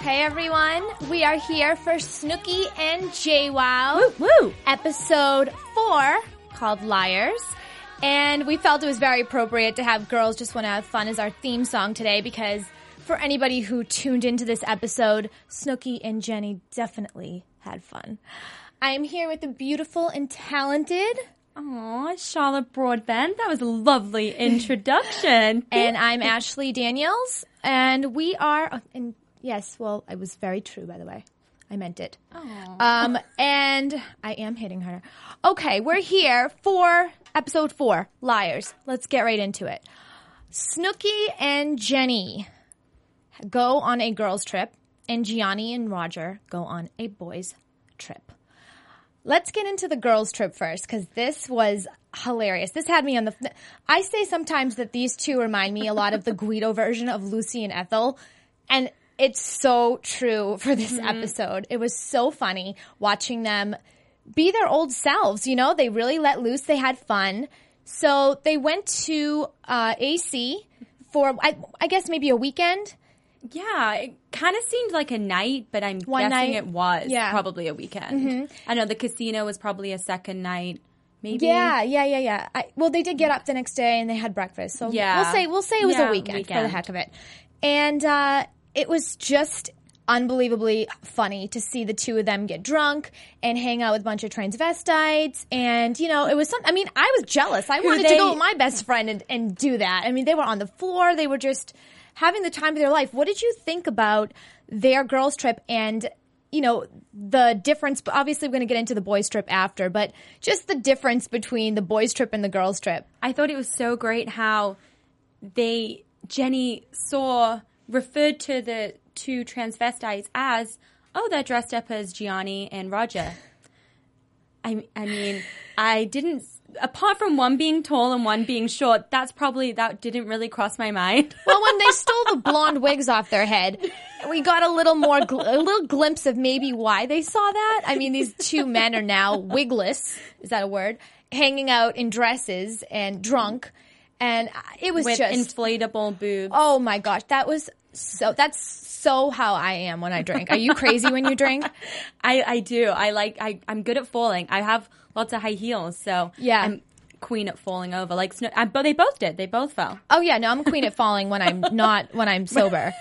Hey everyone, we are here for Snooki and JWoww. Woo, woo. Episode four called Liars. And we felt it was very appropriate to have Girls Just Want to Have Fun as our theme song today because for anybody who tuned into this episode, Snooki and Jenny definitely had fun. I am here with the beautiful and talented, Aw, Charlotte Broadbent. That was a lovely introduction. and I'm Ashley Daniels, and we are, oh, and yes, well, I was very true, by the way. I meant it. Um, and I am hitting her. Okay, we're here for episode four, Liars. Let's get right into it. Snooki and Jenny go on a girls' trip, and Gianni and Roger go on a boys' trip. Let's get into the girls' trip first because this was hilarious. This had me on the. I say sometimes that these two remind me a lot of the Guido version of Lucy and Ethel, and it's so true for this episode. It was so funny watching them be their old selves. You know, they really let loose. They had fun. So they went to uh, AC for, I, I guess, maybe a weekend. yeah, it kind of seemed like a night, but I'm One guessing night. it was Yeah. Mm-hmm. probably a weekend. I know the casino was probably a second night, maybe. Yeah, yeah, yeah, yeah. I, well, they did get up the next day and they had breakfast. So Yeah. we'll say we'll say it was Yeah, a weekend, for the heck of it. And uh, it was just unbelievably funny to see the two of them get drunk and hang out with a bunch of transvestites. And you know, it was some. I mean, I was jealous. I wanted to go with my best friend and, and do that. I mean, they were on the floor. They were just having the time of their life. What did you think about their girls' trip and? you know, the difference, obviously we're going to get into the boys trip after, but just the difference between the boys trip and the girls trip. I thought it was so great how they Jenny saw referred to the two transvestites as oh they're dressed up as Gianni and Roger. I I mean I didn't apart from one being tall and one being short that's probably that didn't really cross my mind. Well, when they stole the blonde wigs off their head, we got a little more, gl- a little glimpse of maybe why they saw that. I mean, these two men are now wigless. Is that a word? Hanging out in dresses and drunk. And uh, it was with just, inflatable boobs. oh my gosh, that was so, that's so how I am when I drink. Are you crazy when you drink? I, I do. I like. I, I'm good at falling. I have lots of high heels, so Yeah. I'm queen at falling over. Like, sno- I, but they both did. They both fell. Oh yeah, no, I'm queen at falling when I'm not when I'm sober.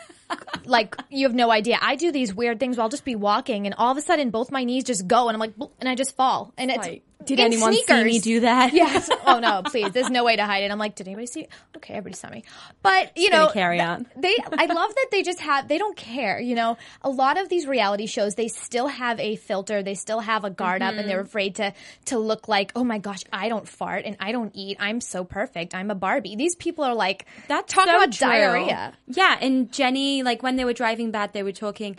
Like you have no idea. I do these weird things where I'll just be walking and all of a sudden both my knees just go and I'm like and I just fall. And it's Like, did in anyone see me do that? Yes. Oh no, please. There's no way to hide it. I'm like, did anybody see? It? Okay, everybody saw me. But you know, carry on. They, I love that they just have. They don't care. You know, a lot of these reality shows, they still have a filter. They still have a guard up, and Mm-hmm. they're afraid to to look like, oh my gosh, I don't fart and I don't eat. I'm so perfect. I'm a Barbie. These people are like, that. talk so about true. diarrhea. Yeah, and Jenny, like when they were driving back, they were talking.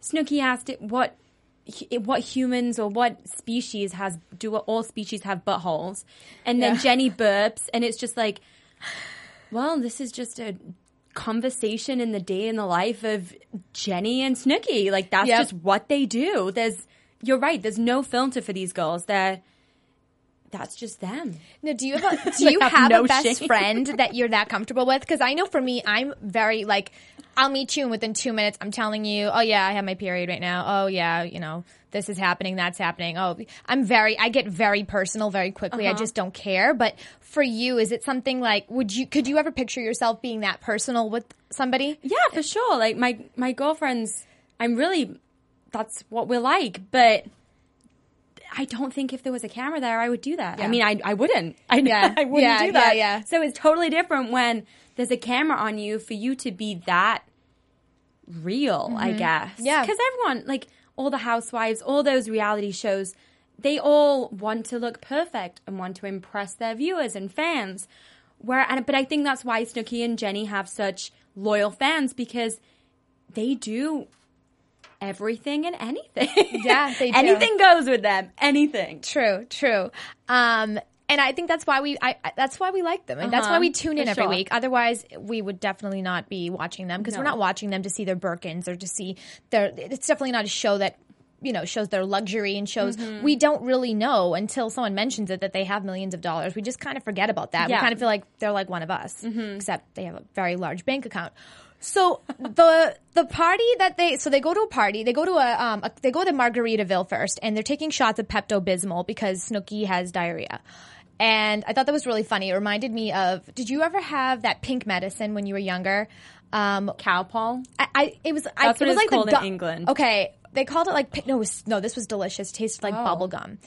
Snooki asked it what what humans or what species has do all species have buttholes, and then Yeah. Jenny burps, and it's just like, well, this is just a conversation in the day in the life of Jenny and Snooki. Like that's Yep. just what they do. There's you're right. There's no filter for these girls. They're that's just them. Now, do you have a, do you have have no a best shame. friend that you're that comfortable with? Because I know for me, I'm very like, I'll meet you and within two minutes, I'm telling you, oh yeah, I have my period right now. Oh yeah, you know, this is happening, that's happening. Oh, I'm very, I get very personal very quickly. Uh-huh. I just don't care. But for you, is it something like, would you, could you ever picture yourself being that personal with somebody? Yeah, for sure. Like my my girlfriends. I'm really, that's what we're like. But I don't think if there was a camera there, I would do that. I mean, I, I wouldn't. I, Yeah. I wouldn't Yeah, do that. yeah, yeah. So it's totally different when there's a camera on you for you to be that real, I guess. Mm-hmm. Yeah. Because everyone, like all the housewives, all those reality shows, they all want to look perfect and want to impress their viewers and fans. Where, and, but I think that's why Snooki and Jenny have such loyal fans because they do everything and anything. Yeah, they do. anything goes with them. Anything. True, true. Um, and I think that's why we I, that's why we like them, and that's why Uh-huh, we tune in every sure. week. Otherwise, we would definitely not be watching them because we're not watching them to see their Birkins or to see their. It's definitely not a show that you know shows their luxury and shows Mm-hmm. we don't really know until someone mentions it that they have millions of dollars. We just kind of forget about that. We Yeah. Mm-hmm. kind of feel like they're like one of us, except they have a very large bank account. So the the party that they so they go to a party they go to a, um a, they go to Margaritaville first and they're taking shots of Pepto Bismol because Snooki has diarrhea, and I thought that was really funny. It reminded me of did you ever have that pink medicine when you were younger? Um, Calpol. I, I it was I, it was it's like called the in England. Okay, they called it like no, it was, no, this was delicious. It tasted like Oh. bubble gum.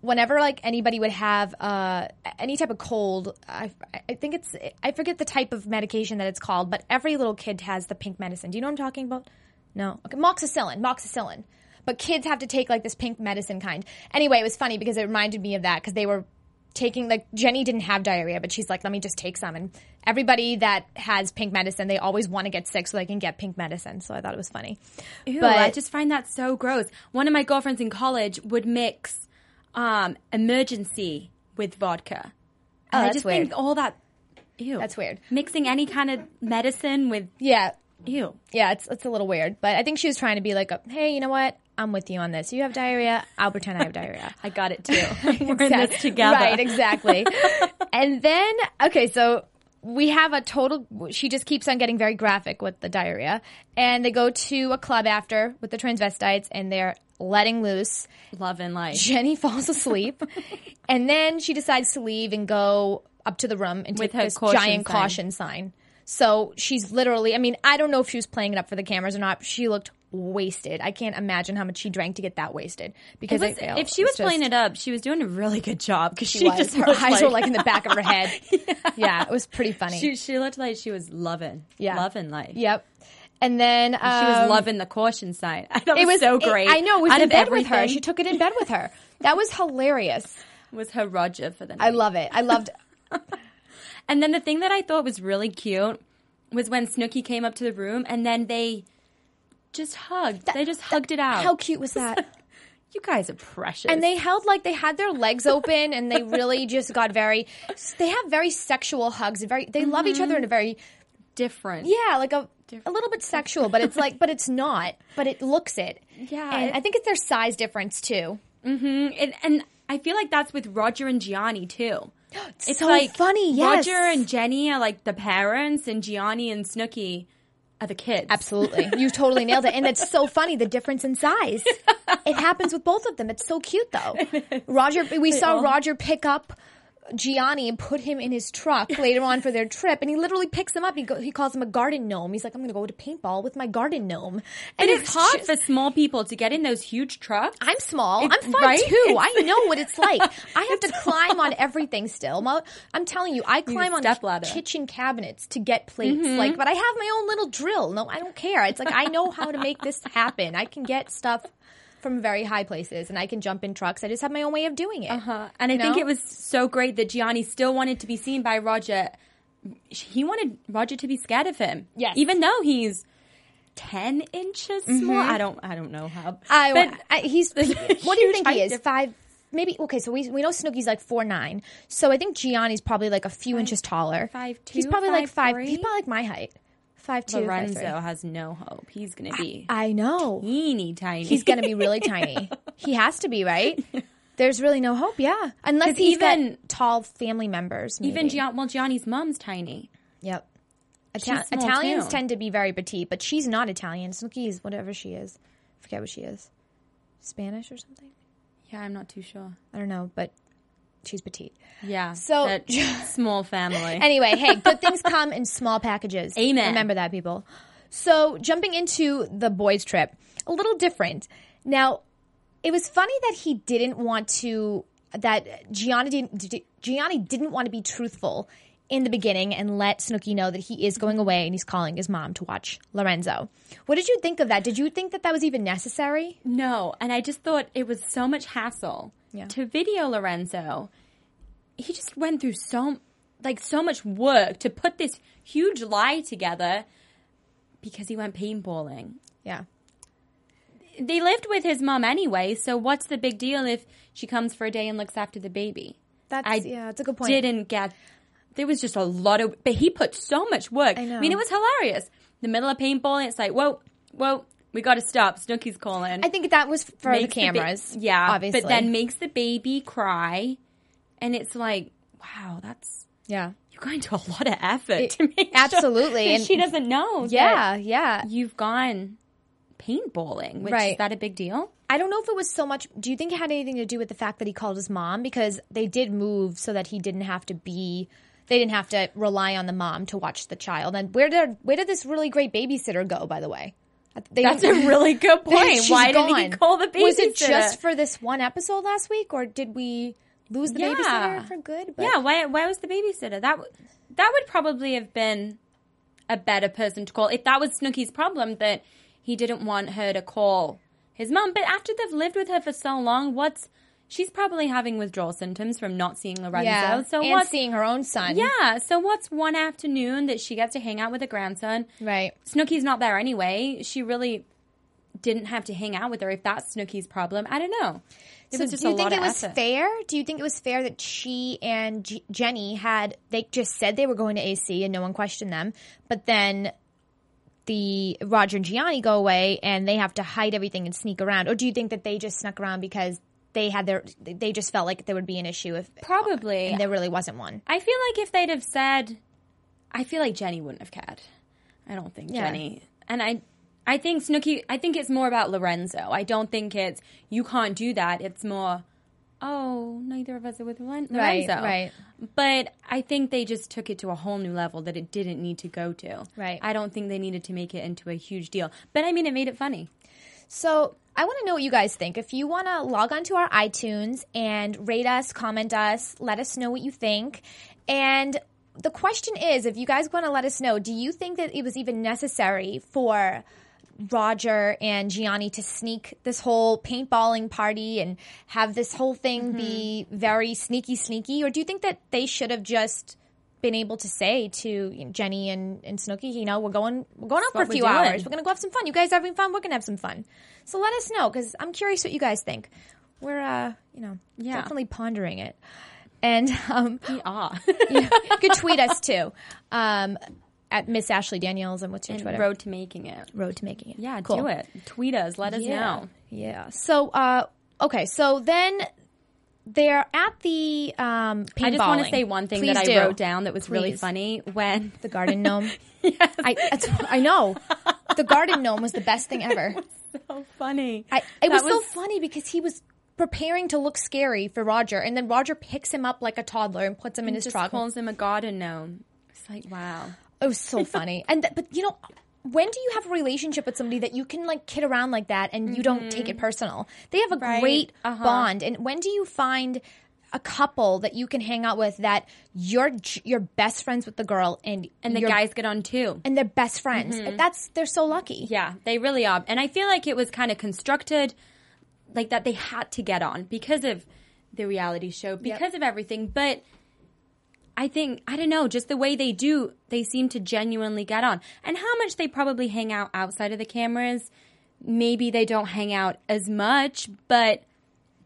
Whenever like anybody would have uh, any type of cold, I, I think it's I forget the type of medication that it's called, but every little kid has the pink medicine. Do you know what I'm talking about? No, okay, moxicillin, moxicillin. But kids have to take like this pink medicine kind. Anyway, it was funny because it reminded me of that because they were taking like Jenny didn't have diarrhea, but she's like, let me just take some. And everybody that has pink medicine, they always want to get sick so they can get pink medicine. So I thought it was funny. Ew, But- I just find that so gross. One of my girlfriends in college would mix um, Emergen-C with vodka. Oh, And I that's just weird. think all that. Ew. That's weird. Mixing any kind of medicine with Yeah, ew. yeah, it's it's a little weird, but I think she was trying to be like, hey, you know what? I'm with you on this. You have diarrhea. I'll pretend I have diarrhea. I got it too. We're in this together. Right, exactly. and then, okay, so we have a total, she just keeps on getting very graphic with the diarrhea. And they go to a club after with the transvestites and they're letting loose. Love and life. Jenny falls asleep. and then she decides to leave and go up to the room and With take her this caution giant sign. caution sign. So she's literally, I mean, I don't know if she was playing it up for the cameras or not. She looked wasted. I can't imagine how much she drank to get that wasted. Because It was- I if she was playing it up, she was doing a really good job because she, she was. just Her eyes were like in the back of her head. yeah. it was pretty funny. she, she looked like she was loving, Yeah. loving life. yep. And then She was um, loving the caution sign. I thought It was so it- great. I know. It was Out in bed with her. She took it in bed with her. That was hilarious. was her Roger for the night. I love it. I loved. And then the thing that I thought was really cute was when Snooki came up to the room and then they just hugged. they just hugged it out. How cute was that? you guys are precious. and they held like they had their legs open and they really just got very. They have very sexual hugs. and Very. They love each other in a mm-hmm. very different. yeah, like a a little bit sexual, but it's like, but it's not. But it looks it. Yeah, and I think it's their size difference too. Mm-hmm. And, and I feel like that's with Roger and Gianni too. It's so like funny, yes. Roger and Jenny are like the parents, and Gianni and Snooki are the kids. Absolutely. You totally nailed it. And it's so funny, the difference in size. It happens with both of them. It's so cute though. Roger, we saw Roger pick up Gianni and put him in his truck later on for their trip. And he literally picks him up. He, go, he calls him a garden gnome. He's like, I'm going to go to paintball with my garden gnome. And it's hard just- for small people to get in those huge trucks. I'm small. It- I'm five right? two. It's- I know what it's like. I have to climb on everything still. I'm telling you, I climb on stepladder. kitchen cabinets to get plates. Mm-hmm. Like, but I have my own little drill. No, I don't care. It's like I know how to make this happen. I can get stuff from very high places, and I can jump in trucks. I just have my own way of doing it. Uh-huh. And I think it was so great that Gianni still wanted to be seen by Roger. He wanted Roger to be scared of him. Yes. Even though he's 10 inches small. I don't I don't know how. I, but I he's. What do you think he is? diff- Five. Maybe okay. So we we know Snooki's like four nine. So I think Gianni's probably like a few inches taller. five two. He's probably like five five. He's probably like my height. Five two. Lorenzo three. has no hope. He's going to be I know. teeny tiny. He's going to be really tiny. He has to be, right? There's really no hope, yeah. unless he's even- got tall family members. Maybe. even Gian, well Gianni's mom's tiny. Yep. Ita- Italians too. tend to be very petite, but she's not Italian. Snooki is whatever she is. forget what she is. Spanish or something? Yeah, I'm not too sure. I don't know, but she's petite. Yeah. So- small family. Anyway, hey, good things come in small packages. Amen. Remember that, people. So jumping into the boys' trip, a little different. Now, it was funny that he didn't want to that Gianni didn't Gianni didn't want to be truthful in the beginning and let Snooki know that he is going away and he's calling his mom to watch Lorenzo. What did you think of that? Did you think that that was even necessary? No, and I just thought it was so much hassle Yeah. to video Lorenzo. He just went through so like so much work to put this huge lie together because he went paintballing. Yeah. They lived with his mom anyway, so what's the big deal if she comes for a day and looks after the baby? That's I yeah, that's a good point. Didn't get there was just a lot of but he put so much work. I know. mean it was hilarious. The middle of paintballing, it's like, whoa, whoa, we gotta stop. Snooki's calling. I think that was for makes the ba- cameras. yeah, obviously. But then makes the baby cry, and it's like, wow, that's yeah, you're going to a lot of effort It- to make absolutely, Sure and- she doesn't know. yeah, yeah. you've gone paintballing. Which Right. is that a big deal? I don't know if it was so much. Do you think it had anything to do with the fact that he called his mom because they did move so that he didn't have to be. They didn't have to rely on the mom to watch the child. And where did where did this really great babysitter go? By the way, They That's a really good point. Why didn't he call the babysitter? Was it just for this one episode last week, or did we lose the Yeah. babysitter for good? But yeah, why why was the babysitter? That that would probably have been a better person to call if that was Snooki's problem that he didn't want her to call his mom. But after they've lived with her for so long, what's she's probably having withdrawal symptoms from not seeing Lorenzo. yeah. So and what's seeing her own son. yeah? So what's one afternoon that she gets to hang out with her grandson? right. Snooki's not there anyway. She really didn't have to hang out with her if that's Snooki's problem. I don't know. It So do you a think it was effort. fair? Do you think it was fair that she and G- Jenny had they just said they were going to AC and no one questioned them, but then the Roger and Gianni go away and they have to hide everything and sneak around? Or do you think that they just snuck around because they had their they just felt like there would be an issue if Probably. and there really wasn't one? I feel like if they'd have said, I feel like Jenny wouldn't have cared. I don't think Yeah. Jenny, and I, I think Snooki. I think it's more about Lorenzo. I don't think it's you can't do that. It's more, oh, neither of us are with Loren- Right, right. But I think they just took it to a whole new level that it didn't need to go to. Right. I don't think they needed to make it into a huge deal. But I mean, it made it funny. So I want to know what you guys think. If you want to log on to our iTunes and rate us, comment us, let us know what you think. And the question is, if you guys want to let us know, do you think that it was even necessary for Roger and Gianni to sneak this whole paintballing party and have this whole thing be mm-hmm. very sneaky, sneaky? Or do you think that they should have just been able to say to Jenny and, and Snooki, you know, we're going, we're going out for a few hours. We're going to go have some fun. You guys are having fun. We're going to have some fun. So let us know because I'm curious what you guys think. We're, uh, you know, Yeah. definitely pondering it. And um, Ah, you could tweet us too um, at Miss Ashley Daniels. And what's your Twitter? road to making it. Road to making it. Yeah, Cool. do it. Tweet us. Let us Yeah. know. Yeah. So, uh, okay. So then they're at the um, I just want to say one thing Please that I wrote down that was really funny when The garden gnome. yes, I, I know. The garden gnome was the best thing ever. so funny. I, it was, That so funny because he was preparing to look scary for Roger, and then Roger picks him up like a toddler and puts him in his truck. calls him a garden gnome. It's like wow. It was so funny. and th- but you know, when do you have a relationship with somebody that you can like kid around like that and you don't take it personal? They have a Mm-hmm. Right. great Uh-huh. bond. And when do you find a couple that you can hang out with that you're you're best friends with the girl and And the guys get on too. and they're best friends? Mm-hmm. That's they're so lucky. Yeah, they really are. And I feel like it was kind of constructed like that they had to get on because of the reality show, because of everything. But I think, I don't know, just the way they do, they seem to genuinely get on. And how much they probably hang out outside of the cameras, maybe they don't hang out as much, but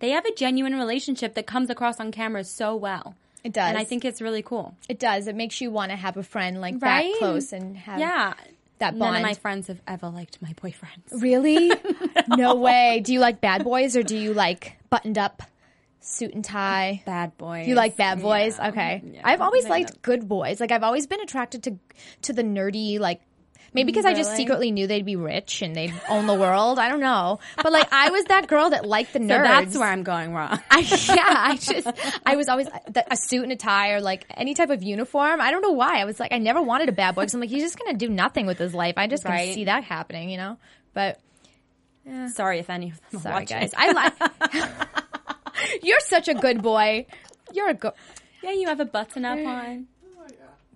they have a genuine relationship that comes across on camera so well. It does. And I think it's really cool. it does. It makes you want to have a friend like Right? that close and have Yeah. that bond. None of my friends have ever liked my boyfriends. Really? no way. Do you like bad boys or do you like buttoned up suit and tie? Bad boys. You like bad boys? Yeah. Okay. Yeah. I've always liked good boys. Like I've always been attracted to to the nerdy like Maybe because I just secretly knew they'd be rich and they'd own the world. I don't know. But like, I was that girl that liked the So nerds. that's where I'm going wrong. I, yeah, I just, I was always a suit and a tie or like any type of uniform. I don't know why. I was like, I never wanted a bad boy because I'm like, he's just going to do nothing with his life. I just can Right. see that happening, you know? But Sorry if any of them are sorry, watching. guys. I like, you're such a good boy. You're a good, Yeah, you have a button up mm. on.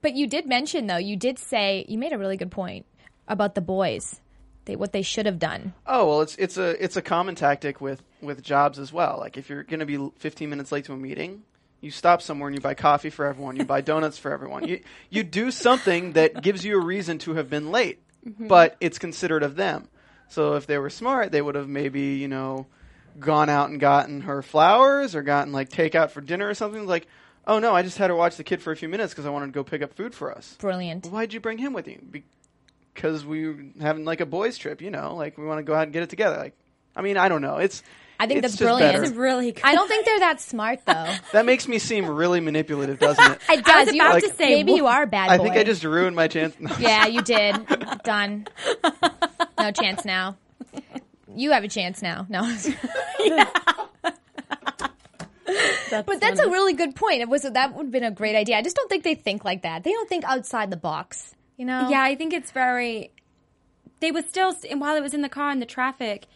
but you did mention though, you did say, you made a really good point about the boys. They, what they should have done. Oh well, it's it's a it's a common tactic with with jobs as well. Like if you're going to be 15 minutes late to a meeting, you stop somewhere and you buy coffee for everyone, you buy donuts for everyone. You you do something that gives you a reason to have been late, mm-hmm. but it's considered of them. So if they were smart, they would have maybe you know gone out and gotten her flowers or gotten like takeout for dinner or something. Like, oh no, I just had her watch the kid for a few minutes because I wanted to go pick up food for us. Brilliant. Why'd you bring him with you? Because we were having like a boys' trip, you know, like we want to go out and get it together. Like, I mean, I don't know. It's I think it's that's brilliant. better. It's really good. I don't think they're that smart though. That makes me seem really manipulative, doesn't it? It I was does. You- about Like- to say maybe wha- you are a bad I boy. think I just ruined my chance. No. Yeah, you did. Done. No chance now. You have a chance now. No. but that's a really good point. It was that would have been a great idea. I just don't think they think like that. They don't think outside the box. You know? Yeah, I think it's very. They were still, and while it was in the car in the traffic,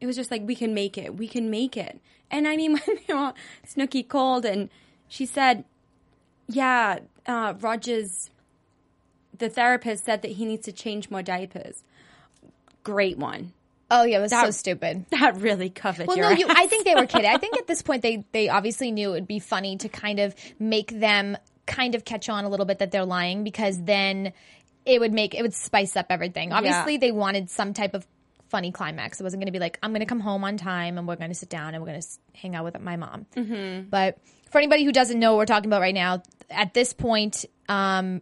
it was just like we can make it, we can make it. And I mean, when they were, Snooki called and she said, "Yeah, uh, Rogers, the therapist said that he needs to change more diapers." Great one. Oh yeah, it was so That- stupid. That really covered Well, your no, you. I think they were kidding. I think at this point they they obviously knew it would be funny to kind of make them kind of catch on a little bit that they're lying because then it would make it would spice up everything. Obviously, they wanted some type of funny climax. It wasn't going to be like I'm going to come home on time and we're going to sit down and we're going to hang out with my mom. Mm-hmm. But for anybody who doesn't know what we're talking about right now, at this point, um,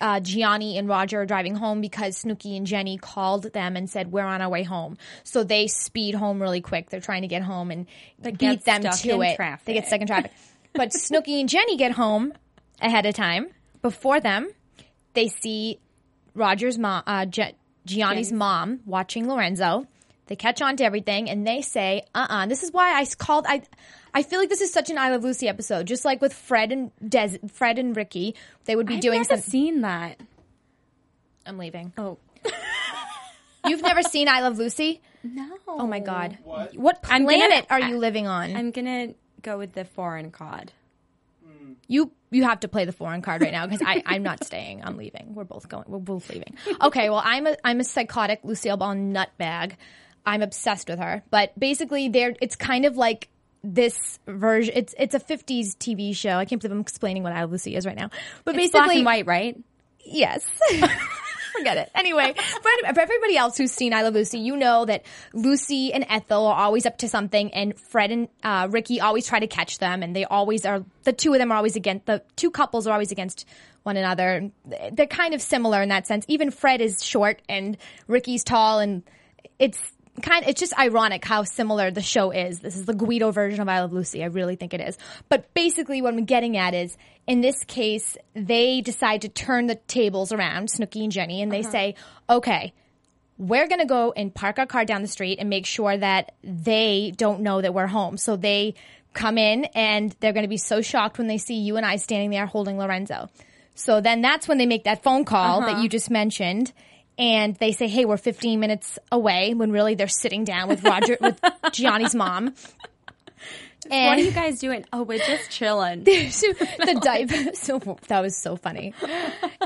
uh, Gianni and Roger are driving home because Snooki and Jenny called them and said we're on our way home. So they speed home really quick. They're trying to get home and beat get them to it. traffic. They get stuck in traffic. but Snooki and Jenny get home ahead of time. Before them, they see Roger's mom, uh, Je- Gianni's mom watching Lorenzo. They catch on to everything and they say, uh uh This is why I called, I, I feel like this is such an I Love Lucy episode. Just like with Fred and Des, Fred and Ricky, they would be doing something. I've never some. seen that. I'm leaving. Oh You've never seen I Love Lucy? no! Oh my god. What, I'm gonna- planet are you living on? I'm gonna go with the foreign card. Hmm. you you have to play the foreign card right now because I I'm not staying. I'm leaving. We're both going. We're both leaving. Okay. Well, I'm a I'm a psychotic Lucille Ball nutbag. I'm obsessed with her. But basically, there it's kind of like this version. It's it's a 50s TV show. I can't believe I'm explaining what I Love Lucy is right now. But It's basically, black and white, right? Yes. Forget it. Anyway, for, for everybody else who's seen I Love Lucy, you know that Lucy and Ethel are always up to something, and Fred and uh, Ricky always try to catch them, and they always are. The two of them are always against the two couples are always against one another. They're kind of similar in that sense. Even Fred is short and Ricky's tall, and it's kind of, it's just ironic how similar the show is. This is the Guido version of I Love Lucy. I really think it is. But basically what I'm getting at is in this case, they decide to turn the tables around, Snooki and Jenny, and they uh-huh. say, okay, we're going to go and park our car down the street and make sure that they don't know that we're home. So they come in and they're going to be so shocked when they see you and I standing there holding Lorenzo. So then that's when they make that phone call that uh-huh. you just mentioned. And they say, hey, we're 15 minutes away when really they're sitting down with Roger, with Gianni's mom. And What are you guys doing? Oh, we're just chilling. the diaper. So that was so funny.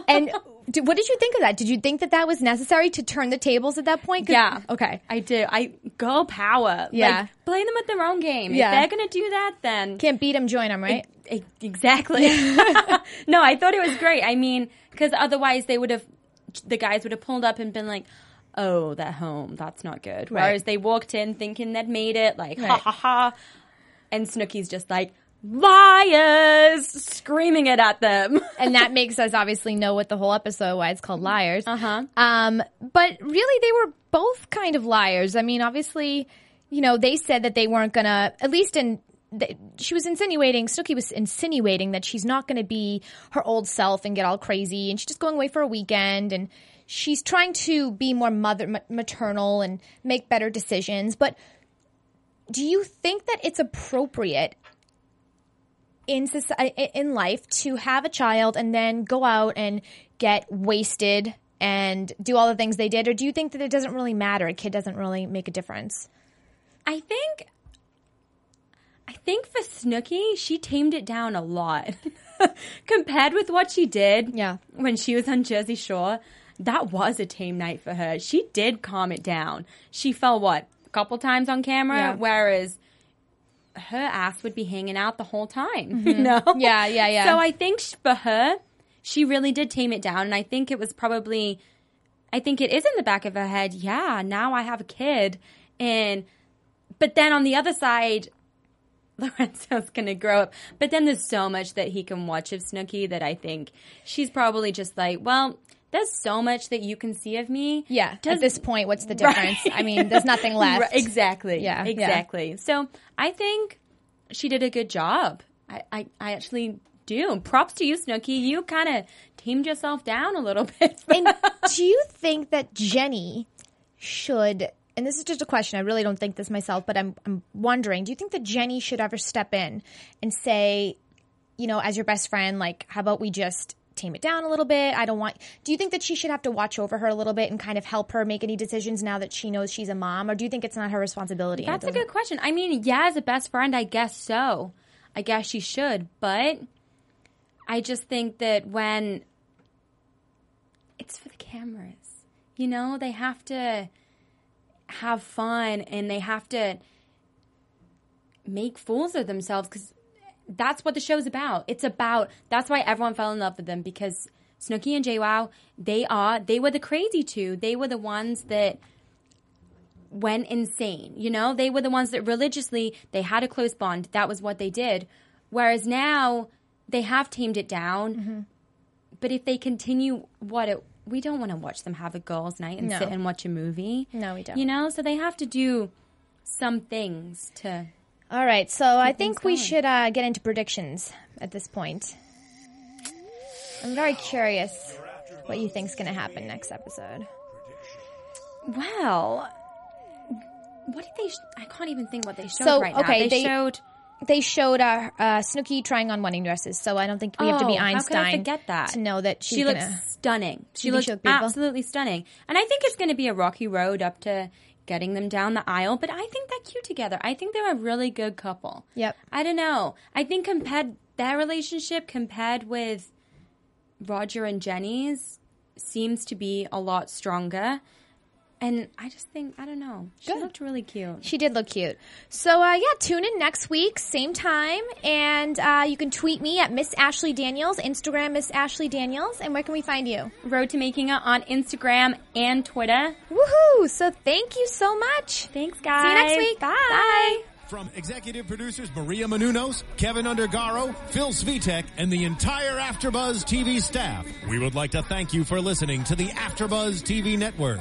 And d- what did you think of that? Did you think that that was necessary to turn the tables at that point? Yeah. Okay. I do. I girl power. Yeah. Like, play them at their own game. Yeah. If they're gonna do that, then Can't beat them, join them, right? E- Exactly. no, I thought it was great. I mean, because otherwise they would have, the guys would have pulled up and been like, "Oh, they're home. That's not good." Right. Whereas they walked in thinking they'd made it, like ha ha ha, and Snooki's just like liars, screaming it at them. and that makes us obviously know what the whole episode why it's called liars. Uh-huh. Um, but really, they were both kind of liars. I mean, obviously, you know, they said that they weren't gonna. At least in she was insinuating. Snooki was insinuating that she's not going to be her old self and get all crazy, and she's just going away for a weekend. And she's trying to be more mother maternal and make better decisions. But do you think that it's appropriate in in life to have a child and then go out and get wasted and do all the things they did, or do you think that it doesn't really matter? A kid doesn't really make a difference. I think I think for Snooki, she tamed it down a lot. Compared with what she did Yeah. when she was on Jersey Shore, that was a tame night for her. She did calm it down. She fell what? A couple times on camera, Yeah. whereas her ass would be hanging out the whole time, you mm-hmm. know? Yeah, yeah, yeah. So I think for her, she really did tame it down and I think it was probably I think it is in the back of her head, yeah, now I have a kid and but then on the other side, Lorenzo's gonna grow up. But then there's so much that he can watch of Snooki that I think she's probably just like, well, there's so much that you can see of me. Yeah. Does- At this point, what's the difference? I mean, there's nothing left. Right, exactly. Yeah, yeah. Exactly. So I think she did a good job. I, I, I actually do. Props to you, Snooki. You kind of tamed yourself down a little bit. And do you think that Jenny should? And this is just a question. I really don't think this myself, but I'm I'm wondering. Do you think that Jenny should ever step in and say, you know, as your best friend, like, how about we just tame it down a little bit? I don't want. Do you think that she should have to watch over her a little bit and kind of help her make any decisions now that she knows she's a mom, or do you think it's not her responsibility? That's a good question. I mean, yeah, as a best friend, I guess so. I guess she should, but I just think that when it's for the cameras, you know, they have to have fun and they have to make fools of themselves because that's what the show's about. It's about that's why everyone fell in love with them because Snooki and JWoww, they are they were the crazy two. They were the ones that went insane. You know, they were the ones that religiously they had a close bond. That was what they did. Whereas now they have tamed it down. Mm-hmm. But if they continue what it we don't want to watch them have a girls' night and No. sit and watch a movie. No, we don't. You know, so they have to do some things to All right, so I think we should uh, get into predictions at this point. I'm very curious what you think's going to happen next episode. Well, what did they? Sh- I can't even think what they showed So, right okay, now. They, they- showed. They showed uh, uh, Snooki trying on wedding dresses, so I don't think we have to be Oh, how could I Einstein forget that? to know that She looks stunning. She looks she looked beautiful? absolutely stunning, and I think it's going to be a rocky road up to getting them down the aisle. But I think they're cute together. I think they're a really good couple. Yep. I don't know. I think compared their relationship compared with Roger and Jenny's seems to be a lot stronger. And I just think I don't know. She Good. looked really cute. She did look cute. So uh, yeah, tune in next week, same time, and uh, you can tweet me at Miss Ashley Daniels, Instagram Miss Ashley Daniels, and where can we find you? Road to Making It on Instagram and Twitter. Woohoo! So thank you so much. Thanks, guys. See you next week. Bye. Bye. From executive producers Maria Menounos, Kevin Undergaro, Phil Svitek, and the entire Afterbuzz TV staff, we would like to thank you for listening to the Afterbuzz TV network.